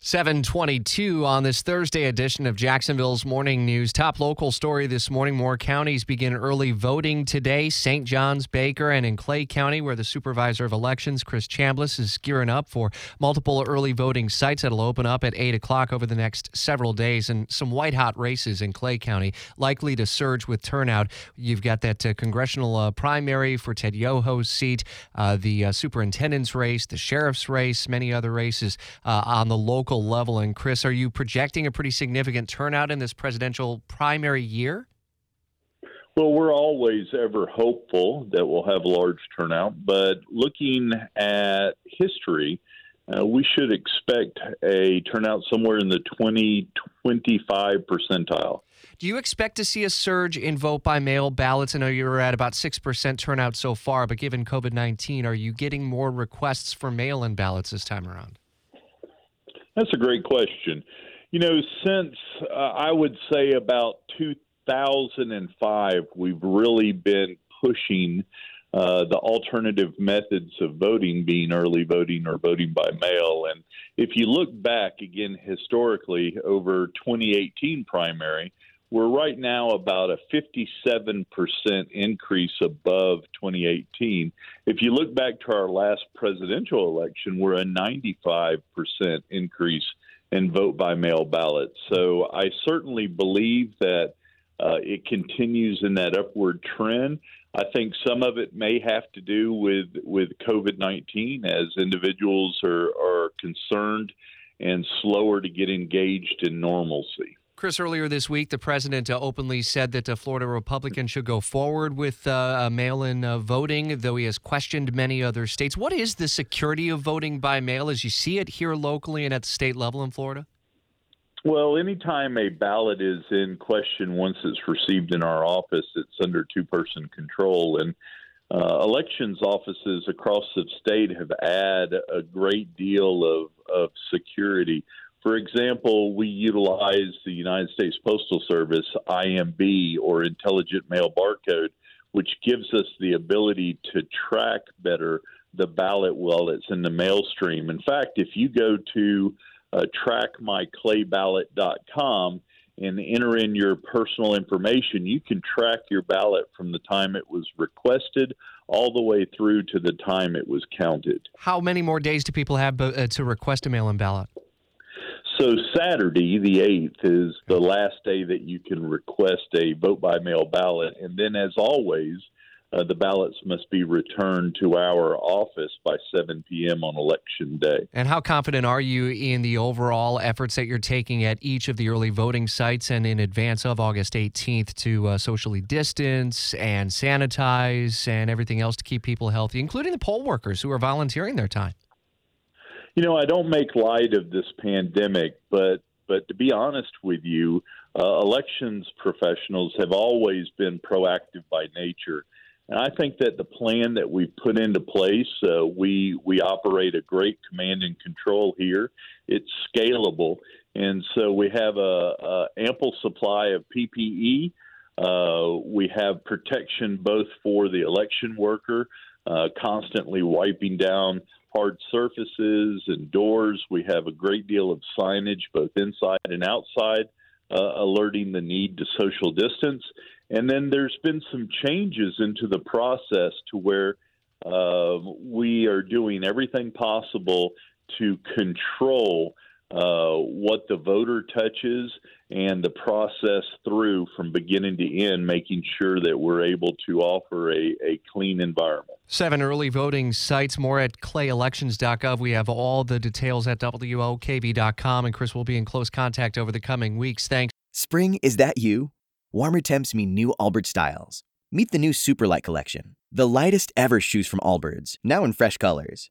722 on this Thursday edition of Jacksonville's Morning News. Top local story this morning. More counties begin early voting today. St. John's, Baker, and in Clay County, where the supervisor of elections, Chris Chambless, is gearing up for multiple early voting sites that'll open up at 8 o'clock over the next several days. And some white hot races in Clay County likely to surge with turnout. You've got that uh, congressional uh, primary for Ted Yoho's seat, uh, the uh, superintendent's race, the sheriff's race, many other races uh, on the local local level. And Chris, are you projecting a pretty significant turnout in this presidential primary year? Well, we're always ever hopeful that we'll have a large turnout, but looking at history, uh, we should expect a turnout somewhere in the 20 25 percentile. Do you expect to see a surge in vote by mail ballots? I know you're at about 6% turnout so far, but given COVID 19, are you getting more requests for mail in ballots this time around? That's a great question. You know, since uh, I would say about 2005, we've really been pushing uh, the alternative methods of voting being early voting or voting by mail. And if you look back again historically over 2018 primary, we're right now about a 57% increase above 2018. If you look back to our last presidential election, we're a 95% increase in vote by mail ballots. So I certainly believe that uh, it continues in that upward trend. I think some of it may have to do with, with COVID 19 as individuals are, are concerned and slower to get engaged in normalcy. Chris, earlier this week, the president uh, openly said that uh, Florida Republicans should go forward with uh, mail in uh, voting, though he has questioned many other states. What is the security of voting by mail as you see it here locally and at the state level in Florida? Well, anytime a ballot is in question, once it's received in our office, it's under two person control. And uh, elections offices across the state have had a great deal of, of security for example, we utilize the United States Postal Service IMB or Intelligent Mail Barcode, which gives us the ability to track better the ballot while it's in the mail stream. In fact, if you go to uh, trackmyclayballot.com and enter in your personal information, you can track your ballot from the time it was requested all the way through to the time it was counted. How many more days do people have uh, to request a mail in ballot? So Saturday, the eighth, is the last day that you can request a vote by mail ballot, and then, as always, uh, the ballots must be returned to our office by 7 p.m. on election day. And how confident are you in the overall efforts that you're taking at each of the early voting sites and in advance of August 18th to uh, socially distance and sanitize and everything else to keep people healthy, including the poll workers who are volunteering their time? You know, I don't make light of this pandemic, but but to be honest with you, uh, elections professionals have always been proactive by nature. And I think that the plan that we've put into place, uh, we we operate a great command and control here. It's scalable, and so we have a, a ample supply of PPE. Uh, we have protection both for the election worker, uh, constantly wiping down hard surfaces and doors. We have a great deal of signage, both inside and outside, uh, alerting the need to social distance. And then there's been some changes into the process to where uh, we are doing everything possible to control uh, what the voter touches and the process through from beginning to end, making sure that we're able to offer a, a clean environment. Seven early voting sites, more at clayelections.gov. We have all the details at WOKV.com, and Chris will be in close contact over the coming weeks. Thanks. Spring, is that you? Warmer temps mean new Allbirds styles. Meet the new Superlight Collection, the lightest ever shoes from Allbirds, now in fresh colors.